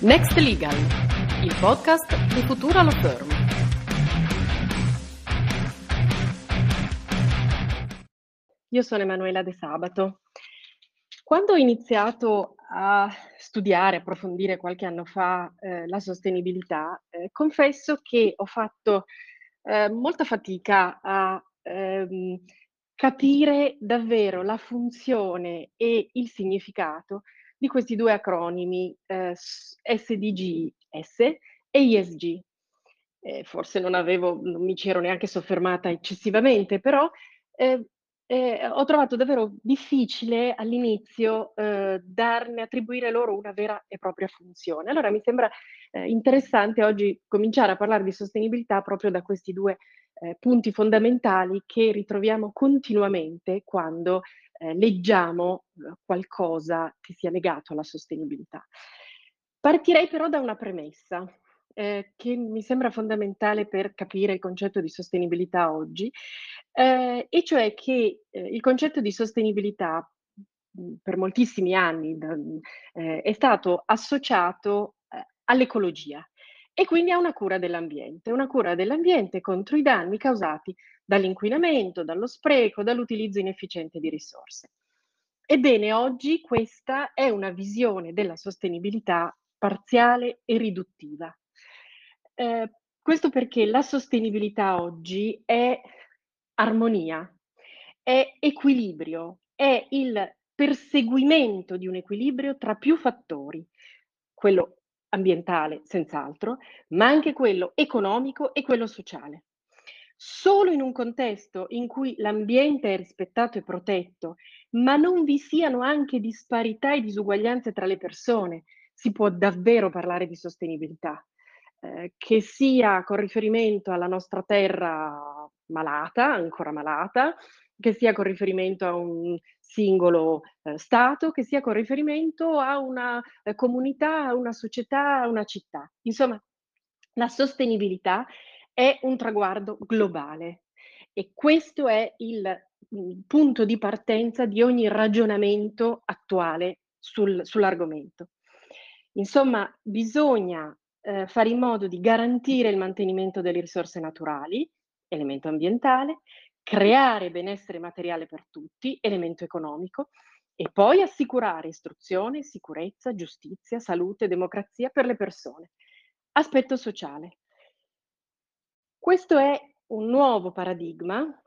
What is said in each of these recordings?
Next Legal, il podcast di Futura Law Firm. Io sono Emanuela De Sabato. Quando ho iniziato a studiare, approfondire qualche anno fa eh, la sostenibilità, eh, confesso che ho fatto eh, molta fatica a ehm, capire davvero la funzione e il significato di questi due acronimi eh, SDGs e ISG. Eh, forse non avevo, non mi ci ero neanche soffermata eccessivamente, però eh, eh, ho trovato davvero difficile all'inizio eh, darne, attribuire loro una vera e propria funzione. Allora mi sembra eh, interessante oggi cominciare a parlare di sostenibilità proprio da questi due eh, punti fondamentali che ritroviamo continuamente quando eh, leggiamo eh, qualcosa che sia legato alla sostenibilità. Partirei però da una premessa eh, che mi sembra fondamentale per capire il concetto di sostenibilità oggi, eh, e cioè che eh, il concetto di sostenibilità mh, per moltissimi anni da, eh, è stato associato all'ecologia e quindi a una cura dell'ambiente, una cura dell'ambiente contro i danni causati dall'inquinamento, dallo spreco, dall'utilizzo inefficiente di risorse. Ebbene, oggi questa è una visione della sostenibilità parziale e riduttiva. Eh, questo perché la sostenibilità oggi è armonia, è equilibrio, è il perseguimento di un equilibrio tra più fattori, quello ambientale senz'altro, ma anche quello economico e quello sociale. Solo in un contesto in cui l'ambiente è rispettato e protetto, ma non vi siano anche disparità e disuguaglianze tra le persone, si può davvero parlare di sostenibilità. Eh, che sia con riferimento alla nostra terra malata, ancora malata, che sia con riferimento a un singolo eh, Stato, che sia con riferimento a una eh, comunità, a una società, a una città. Insomma, la sostenibilità è un traguardo globale e questo è il mm, punto di partenza di ogni ragionamento attuale sul, sull'argomento. Insomma, bisogna eh, fare in modo di garantire il mantenimento delle risorse naturali, elemento ambientale, creare benessere materiale per tutti, elemento economico, e poi assicurare istruzione, sicurezza, giustizia, salute, democrazia per le persone. Aspetto sociale. Questo è un nuovo paradigma,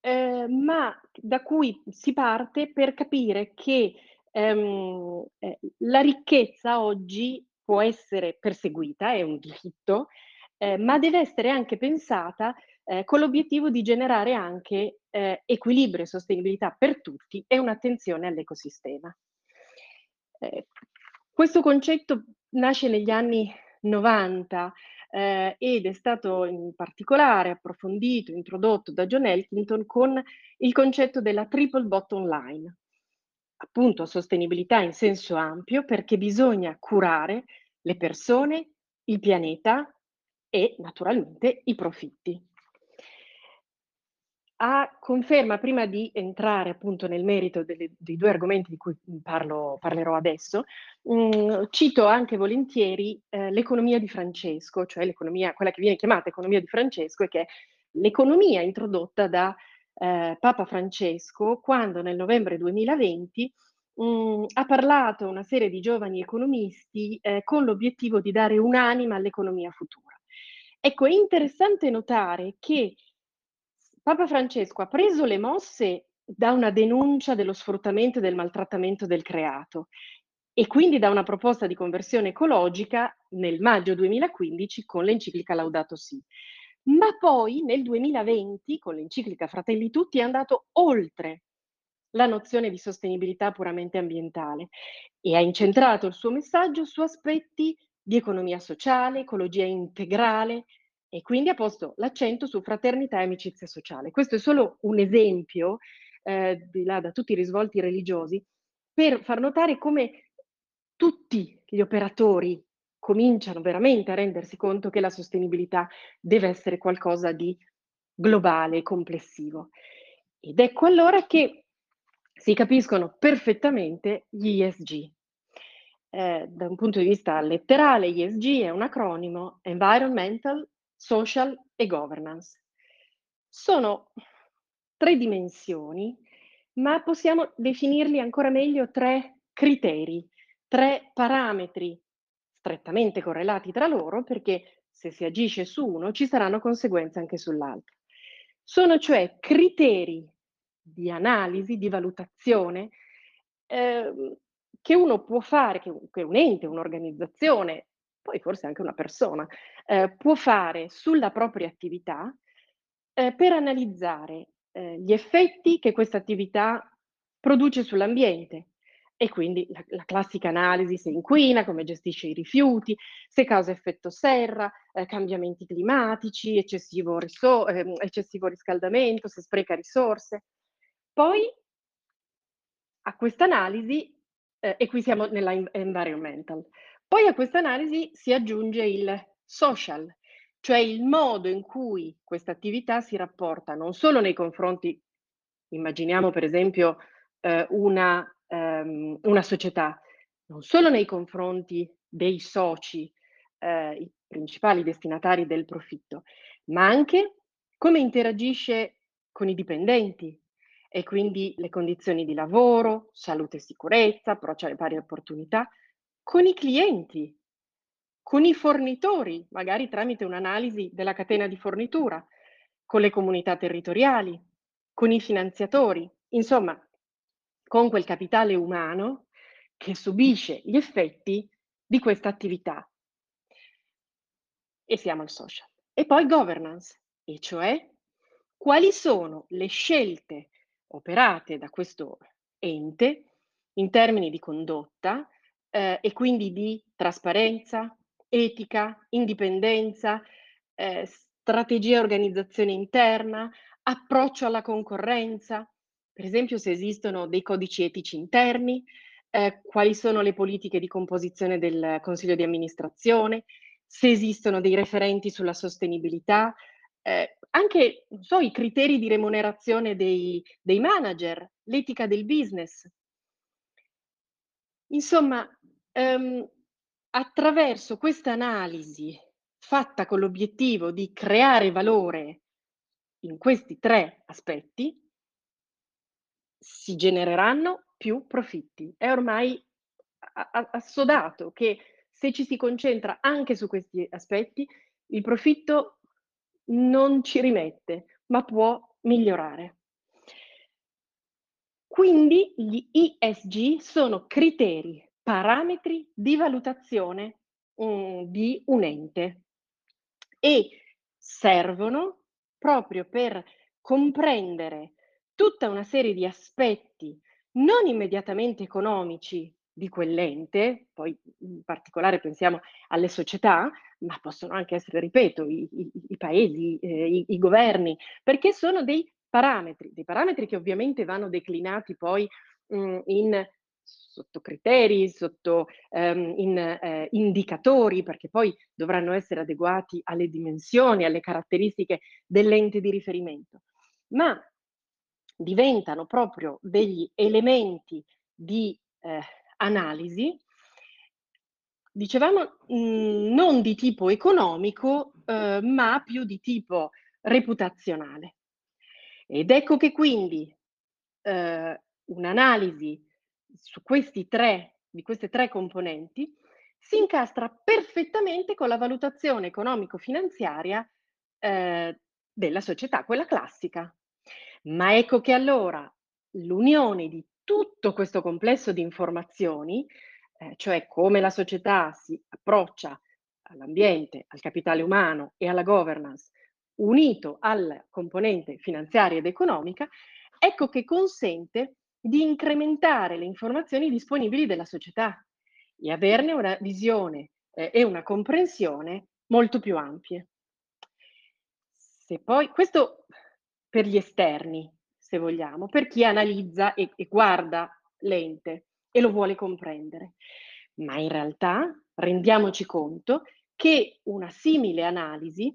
eh, ma da cui si parte per capire che ehm, eh, la ricchezza oggi può essere perseguita, è un diritto, eh, ma deve essere anche pensata eh, con l'obiettivo di generare anche eh, equilibrio e sostenibilità per tutti e un'attenzione all'ecosistema. Eh, questo concetto nasce negli anni 90 eh, ed è stato in particolare approfondito, introdotto da John Elkington con il concetto della triple bottom line, appunto sostenibilità in senso ampio perché bisogna curare le persone, il pianeta e naturalmente i profitti. A conferma, prima di entrare appunto nel merito delle, dei due argomenti di cui parlo, parlerò adesso, mh, cito anche volentieri eh, l'economia di Francesco, cioè l'economia, quella che viene chiamata economia di Francesco, e che è l'economia introdotta da eh, Papa Francesco quando nel novembre 2020 mh, ha parlato a una serie di giovani economisti eh, con l'obiettivo di dare un'anima all'economia futura. Ecco, è interessante notare che Papa Francesco ha preso le mosse da una denuncia dello sfruttamento e del maltrattamento del creato e quindi da una proposta di conversione ecologica nel maggio 2015 con l'enciclica Laudato Si. Ma poi nel 2020 con l'enciclica Fratelli Tutti è andato oltre la nozione di sostenibilità puramente ambientale e ha incentrato il suo messaggio su aspetti di economia sociale, ecologia integrale, e quindi ha posto l'accento su fraternità e amicizia sociale. Questo è solo un esempio, eh, di là da tutti i risvolti religiosi, per far notare come tutti gli operatori cominciano veramente a rendersi conto che la sostenibilità deve essere qualcosa di globale e complessivo. Ed ecco allora che si capiscono perfettamente gli ESG. eh, da un punto di vista letterale, ESG è un acronimo Environmental, Social e Governance. Sono tre dimensioni, ma possiamo definirli ancora meglio tre criteri, tre parametri strettamente correlati tra loro perché se si agisce su uno ci saranno conseguenze anche sull'altro. Sono cioè criteri di analisi, di valutazione eh, che uno può fare, che, che un ente, un'organizzazione, poi forse anche una persona, eh, può fare sulla propria attività eh, per analizzare eh, gli effetti che questa attività produce sull'ambiente. E quindi la, la, classica analisi se inquina, come gestisce i rifiuti, se causa effetto serra, eh, cambiamenti climatici, eccessivo, riso- ehm, eccessivo riscaldamento, se spreca risorse. Poi a questa analisi eh, e qui siamo nella environmental. Poi a questa analisi si aggiunge il social, cioè il modo in cui questa attività si rapporta non solo nei confronti, immaginiamo per esempio eh, una, um, una, società, non solo nei confronti dei soci, eh, i principali destinatari del profitto, ma anche come interagisce con i dipendenti, e quindi le condizioni di lavoro, salute e sicurezza, approccio alle pari opportunità, con i clienti, con i fornitori, magari tramite un'analisi della catena di fornitura, con le comunità territoriali, con i finanziatori, insomma, con quel capitale umano che subisce gli effetti di questa attività. E siamo al social. E poi governance, e cioè quali sono le scelte operate da questo ente in termini di condotta eh, e quindi di trasparenza, etica, indipendenza, eh, strategia e organizzazione interna, approccio alla concorrenza, per esempio se esistono dei codici etici interni, eh, quali sono le politiche di composizione del consiglio di amministrazione, se esistono dei referenti sulla sostenibilità, eh, anche so, i criteri di remunerazione dei, dei manager, l'etica del business. Insomma, ehm, attraverso questa analisi fatta con l'obiettivo di creare valore in questi tre aspetti, si genereranno più profitti. È ormai assodato che se ci si concentra anche su questi aspetti, il profitto non ci rimette, ma può migliorare. Quindi gli ESG sono criteri, parametri di valutazione um, di un ente. E servono proprio per comprendere tutta una serie di aspetti non immediatamente economici di quell'ente, poi in particolare pensiamo alle società, ma possono anche essere, ripeto, i, i, i paesi, eh, i, i, governi, perché sono dei parametri, dei parametri che ovviamente vanno declinati poi mh, mm, in sotto criteri, sotto um, in, eh, indicatori, perché poi dovranno essere adeguati alle dimensioni, alle caratteristiche dell'ente di riferimento, ma diventano proprio degli elementi di eh, analisi Dicevamo, mhmm, non di tipo economico, uhm, ma più di tipo reputazionale. Ed ecco che quindi, uhm, un'analisi su questi tre di queste tre componenti si incastra perfettamente con la valutazione economico-finanziaria, ehm, della società, quella classica. Ma ecco che allora l'unione di tutto questo complesso di informazioni eh, cioè come la società si approccia all'ambiente, al capitale umano e alla governance, unito alla componente finanziaria ed economica, ecco che consente di incrementare le informazioni disponibili della società e averne una visione eh, e una comprensione molto più ampie. Se poi, questo per gli esterni, se vogliamo, per chi analizza e, e guarda l'ente e lo vuole comprendere. Ma in realtà rendiamoci conto che una simile analisi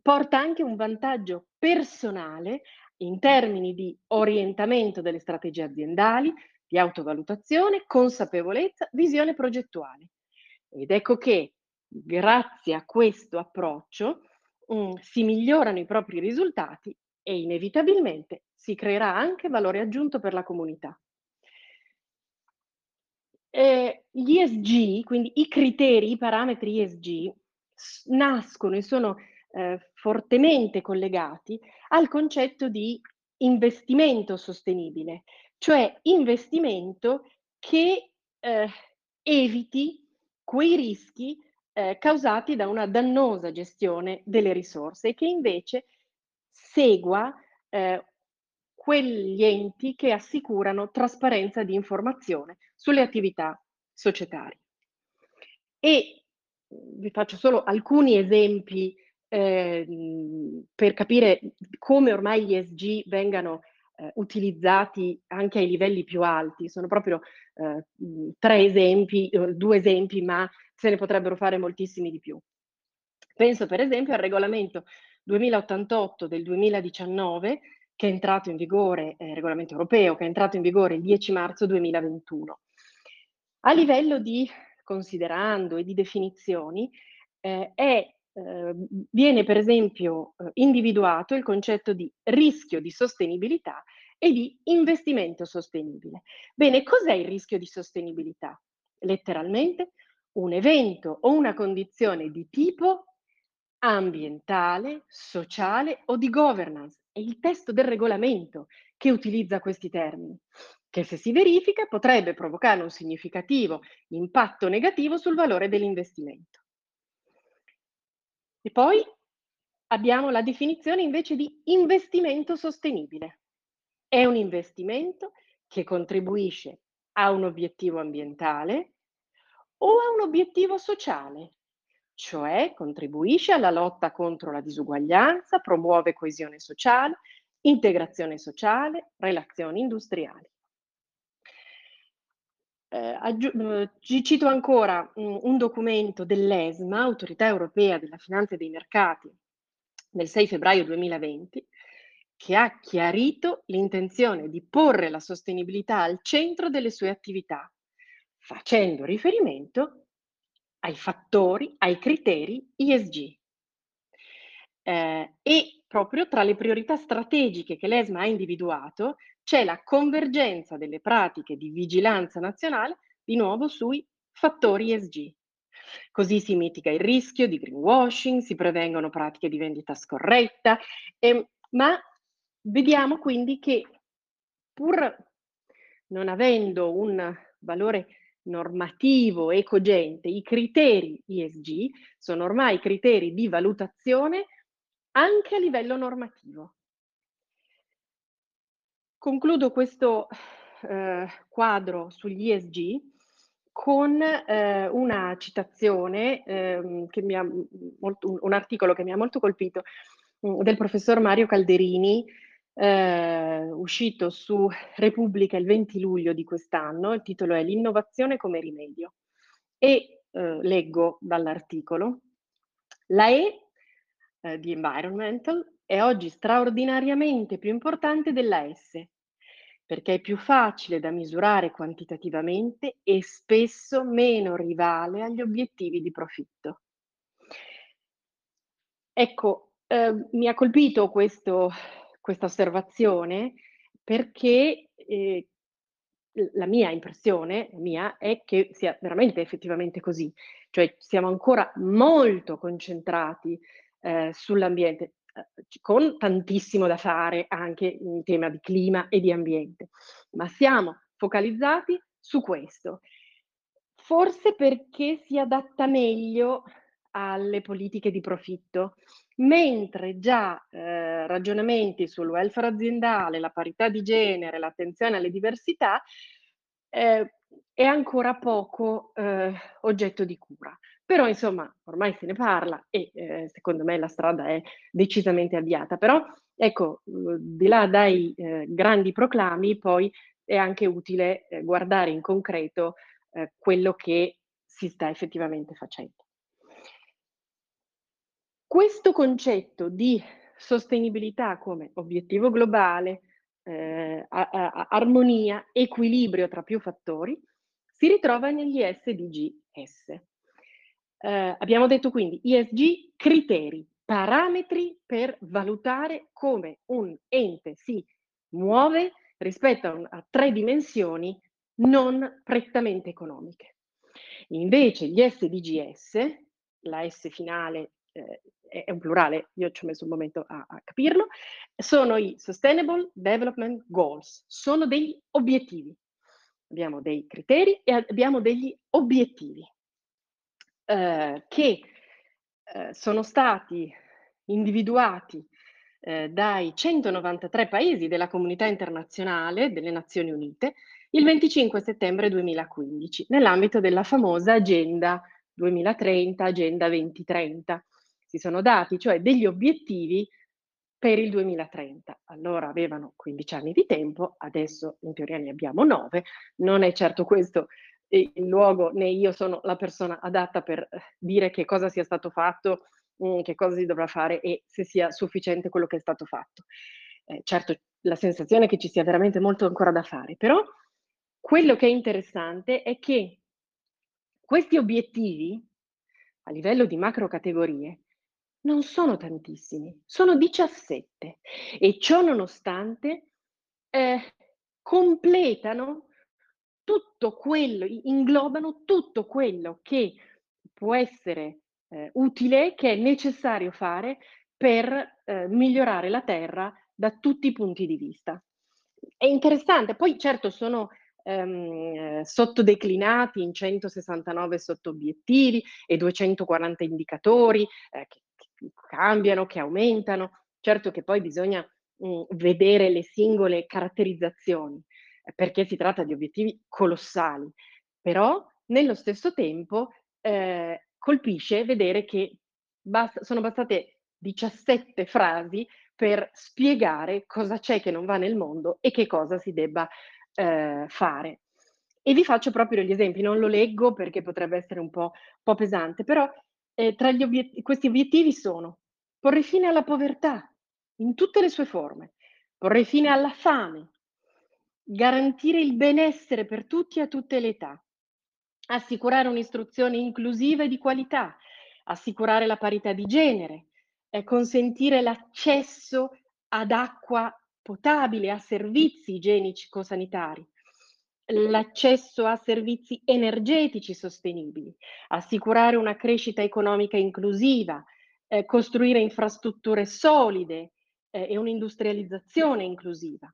porta anche un vantaggio personale in termini di orientamento delle strategie aziendali, di autovalutazione, consapevolezza, visione progettuale. Ed ecco che grazie a questo approccio mh, si migliorano i propri risultati e inevitabilmente si creerà anche valore aggiunto per la comunità. Eh, gli ESG, quindi i criteri, i parametri ESG, nascono e sono eh, fortemente collegati al concetto di investimento sostenibile, cioè investimento che eh, eviti quei rischi eh, causati da una dannosa gestione delle risorse e che invece segua eh, quegli enti che assicurano trasparenza di informazione sulle attività societarie. E vi faccio solo alcuni esempi eh, per capire come ormai gli ESG vengano eh, utilizzati anche ai livelli più alti. Sono proprio eh, tre esempi, due esempi, ma se ne potrebbero fare moltissimi di più. Penso per esempio al regolamento 2088 del 2019 che è entrato in vigore, eh, regolamento europeo, che è entrato in vigore il 10 marzo 2021. A livello di considerando e di definizioni, eh, è, eh, viene per esempio eh, individuato il concetto di rischio di sostenibilità e di investimento sostenibile. Bene, cos'è il rischio di sostenibilità? Letteralmente un evento o una condizione di tipo ambientale, sociale o di governance. È il testo del regolamento che utilizza questi termini, che se si verifica potrebbe provocare un significativo impatto negativo sul valore dell'investimento. E poi abbiamo la definizione invece di investimento sostenibile. È un investimento che contribuisce a un obiettivo ambientale o a un obiettivo sociale, cioè contribuisce alla lotta contro la disuguaglianza, promuove coesione sociale, integrazione sociale, relazioni industriali. Eh, aggiu- ci cito ancora un, un documento dell'ESMA, Autorità Europea della Finanza e dei Mercati, del 6 febbraio 2020, che ha chiarito l'intenzione di porre la sostenibilità al centro delle sue attività, facendo riferimento ai fattori, ai criteri ESG. Eh, e proprio tra le priorità strategiche che l'ESMA ha individuato c'è la convergenza delle pratiche di vigilanza nazionale di nuovo sui fattori ESG. Così si mitiga il rischio di greenwashing, si prevengono pratiche di vendita scorretta, eh, ma vediamo quindi che pur non avendo un valore normativo e cogente, i criteri ESG sono ormai criteri di valutazione anche a livello normativo. Concludo questo eh, quadro sugli ESG con eh, una citazione, eh, molto, un articolo che mi ha molto colpito, mm, del professor Mario Calderini, eh, uscito su Repubblica il 20 luglio di quest'anno, il titolo è L'innovazione come rimedio. E eh, leggo dall'articolo, la E eh, di environmental è oggi straordinariamente più importante della S, perché è più facile da misurare quantitativamente e spesso meno rivale agli obiettivi di profitto. Ecco, eh, mi ha colpito questo questa osservazione perché eh, la mia impressione mia è che sia veramente effettivamente così, cioè siamo ancora molto concentrati eh, sull'ambiente, con tantissimo da fare anche in tema di clima e di ambiente, ma siamo focalizzati su questo. Forse perché si adatta meglio alle politiche di profitto, mentre già eh, ragionamenti sul welfare aziendale, la parità di genere, l'attenzione alle diversità eh, è ancora poco eh, oggetto di cura. Però insomma ormai se ne parla e eh, secondo me la strada è decisamente avviata. Però ecco, di là dai eh, grandi proclami, poi è anche utile eh, guardare in concreto quello che si sta effettivamente facendo. Questo concetto di sostenibilità come obiettivo globale, ehm, a armonia, equilibrio tra più fattori, si ritrova negli SDGs. Ehm, abbiamo detto quindi ESG, criteri, parametri per valutare come un ente si muove rispetto a un a 3 dimensioni non prettamente economiche. Invece gli SDGs, la S finale, è è un plurale, io ci ho messo un momento a a capirlo, sono i Sustainable Development Goals, sono degli obiettivi. Abbiamo dei criteri e abbiamo degli obiettivi, ehm, che, ehm, sono stati individuati, ehm, dai 193 paesi della comunità internazionale delle Nazioni Unite il 25 settembre 2015, nell'ambito della famosa Agenda 2030, Agenda 2030. Si sono dati cioè degli obiettivi per il 2030. Allora avevano 15 anni di tempo, adesso in teoria ne abbiamo 9. Non è certo questo il luogo, né io sono la persona adatta per eh, dire che cosa sia stato fatto, mhmm, che cosa si dovrà fare e se sia sufficiente quello che è stato fatto. Eh, certo, la sensazione è che ci sia veramente molto ancora da fare, però quello che è interessante è che questi obiettivi, a livello di macro categorie, non sono tantissimi, sono 17 e ciò nonostante, ehm, completano tutto quello inglobano tutto quello che può essere, ehm, utile, che è necessario fare per, ehm, migliorare la terra da tutti i punti di vista. È interessante, poi certo sono, ehm, sottodeclinati in 169 sottobiettivi e 240 indicatori, ehm, che che cambiano, che aumentano. Certo che poi bisogna, mhmm, vedere le singole caratterizzazioni, perché si tratta di obiettivi colossali, però nello stesso tempo, ehm, colpisce vedere che basta sono bastate 17 frasi per spiegare cosa c'è che non va nel mondo e che cosa si debba, ehm, fare. E vi faccio proprio degli esempi, non lo leggo perché potrebbe essere un po' po' pesante, però, ehm, tra obiet questi obiettivi sono: porre fine alla povertà in tutte le sue forme, porre fine alla fame, garantire il benessere per tutti a tutte le età, assicurare un'istruzione inclusiva e di qualità, assicurare la parità di genere, consentire l'accesso ad acqua potabile, a servizi igienico-sanitari, l'accesso a servizi energetici sostenibili, assicurare una crescita economica inclusiva, ehm, costruire infrastrutture solide, ehm, e un'industrializzazione inclusiva,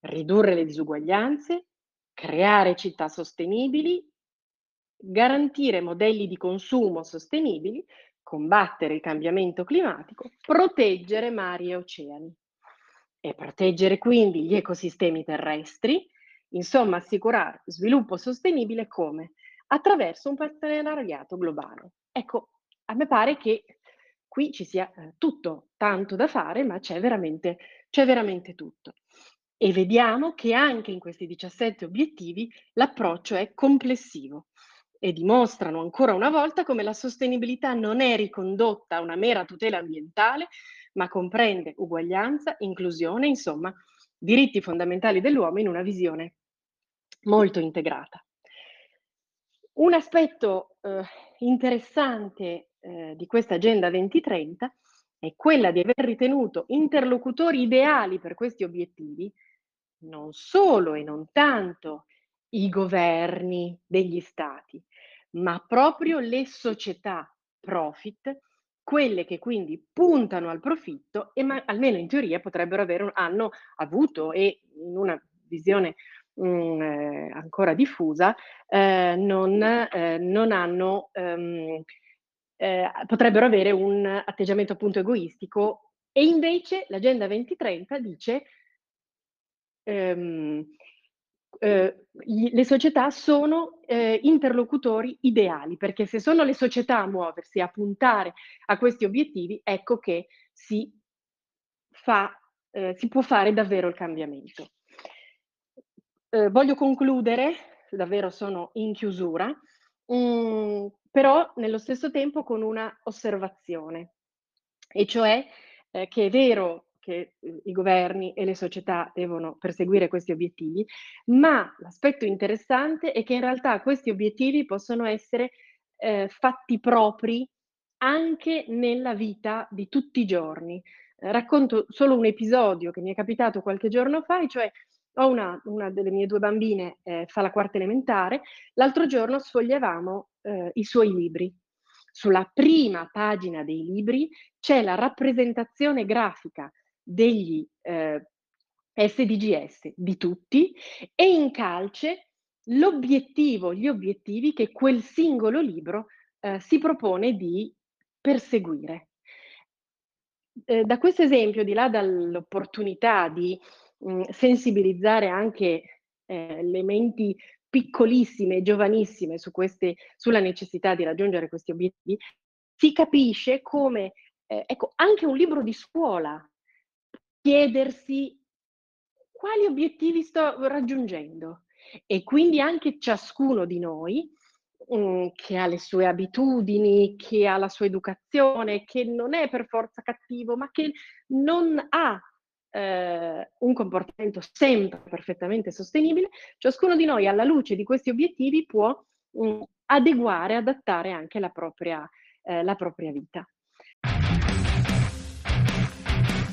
ridurre le disuguaglianze, creare città sostenibili, garantire modelli di consumo sostenibili, combattere il cambiamento climatico, proteggere mari e oceani e proteggere quindi gli ecosistemi terrestri, insomma assicurare sviluppo sostenibile come? Attraverso un partenariato globale. Ecco, a me pare che qui ci sia, ehm, tutto, tanto da fare, ma c'è veramente c'è veramente tutto. E vediamo che anche in questi 17 obiettivi l'approccio è complessivo e dimostrano ancora una volta come la sostenibilità non è ricondotta a una mera tutela ambientale, ma comprende uguaglianza, inclusione, insomma, diritti fondamentali dell'uomo in una visione molto integrata. Un aspetto, uhm, interessante, ehm, di questa Agenda 2030 è quella di aver ritenuto interlocutori ideali per questi obiettivi non solo e non tanto i governi degli stati, ma proprio le società profit, quelle che quindi puntano al profitto e ma almeno in teoria potrebbero avere un hanno avuto e in una visione, mhmm, ehm, ancora diffusa, ehm, non ehm, non hanno ehm, ehm, potrebbero avere un atteggiamento appunto egoistico. E invece l'Agenda 2030 dice ehm, gli le società sono, ehm, interlocutori ideali, perché se sono le società a muoversi, a puntare a questi obiettivi, ecco che si fa ehm, si può fare davvero il cambiamento. Uhm, voglio concludere, davvero sono in chiusura, mhmm, però nello stesso tempo con una osservazione, e cioè, ehm, che è vero che eh, i governi e le società devono perseguire questi obiettivi, ma l'aspetto interessante è che in realtà questi obiettivi possono essere eh, fatti propri anche nella vita di tutti i giorni. Eh, racconto solo un episodio che mi è capitato qualche giorno fa, e cioè ho una, una delle mie due bambine, eh, fa la quarta elementare, l'altro giorno sfogliavamo eh, i suoi libri. Sulla prima pagina dei libri c'è la rappresentazione grafica degli eh, SDGS di tutti e in calce l'obiettivo, gli obiettivi che quel singolo libro eh, si propone di perseguire. Eh, da questo esempio, di là dall'opportunità di mh, mm, sensibilizzare anche eh, le menti piccolissime giovanissime su queste, sulla necessità di raggiungere questi obiettivi, si capisce come, eh, ecco, anche un libro di scuola chiedersi quali obiettivi sto raggiungendo e quindi anche ciascuno di noi mm, che ha le sue abitudini, che ha la sua educazione, che non è per forza cattivo, ma che non ha eh, un comportamento sempre perfettamente sostenibile, ciascuno di noi alla luce di questi obiettivi può mm, adeguare, adattare anche la propria, eh, la propria vita.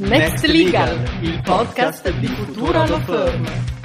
Next Legal, il podcast di Futura Law Firm.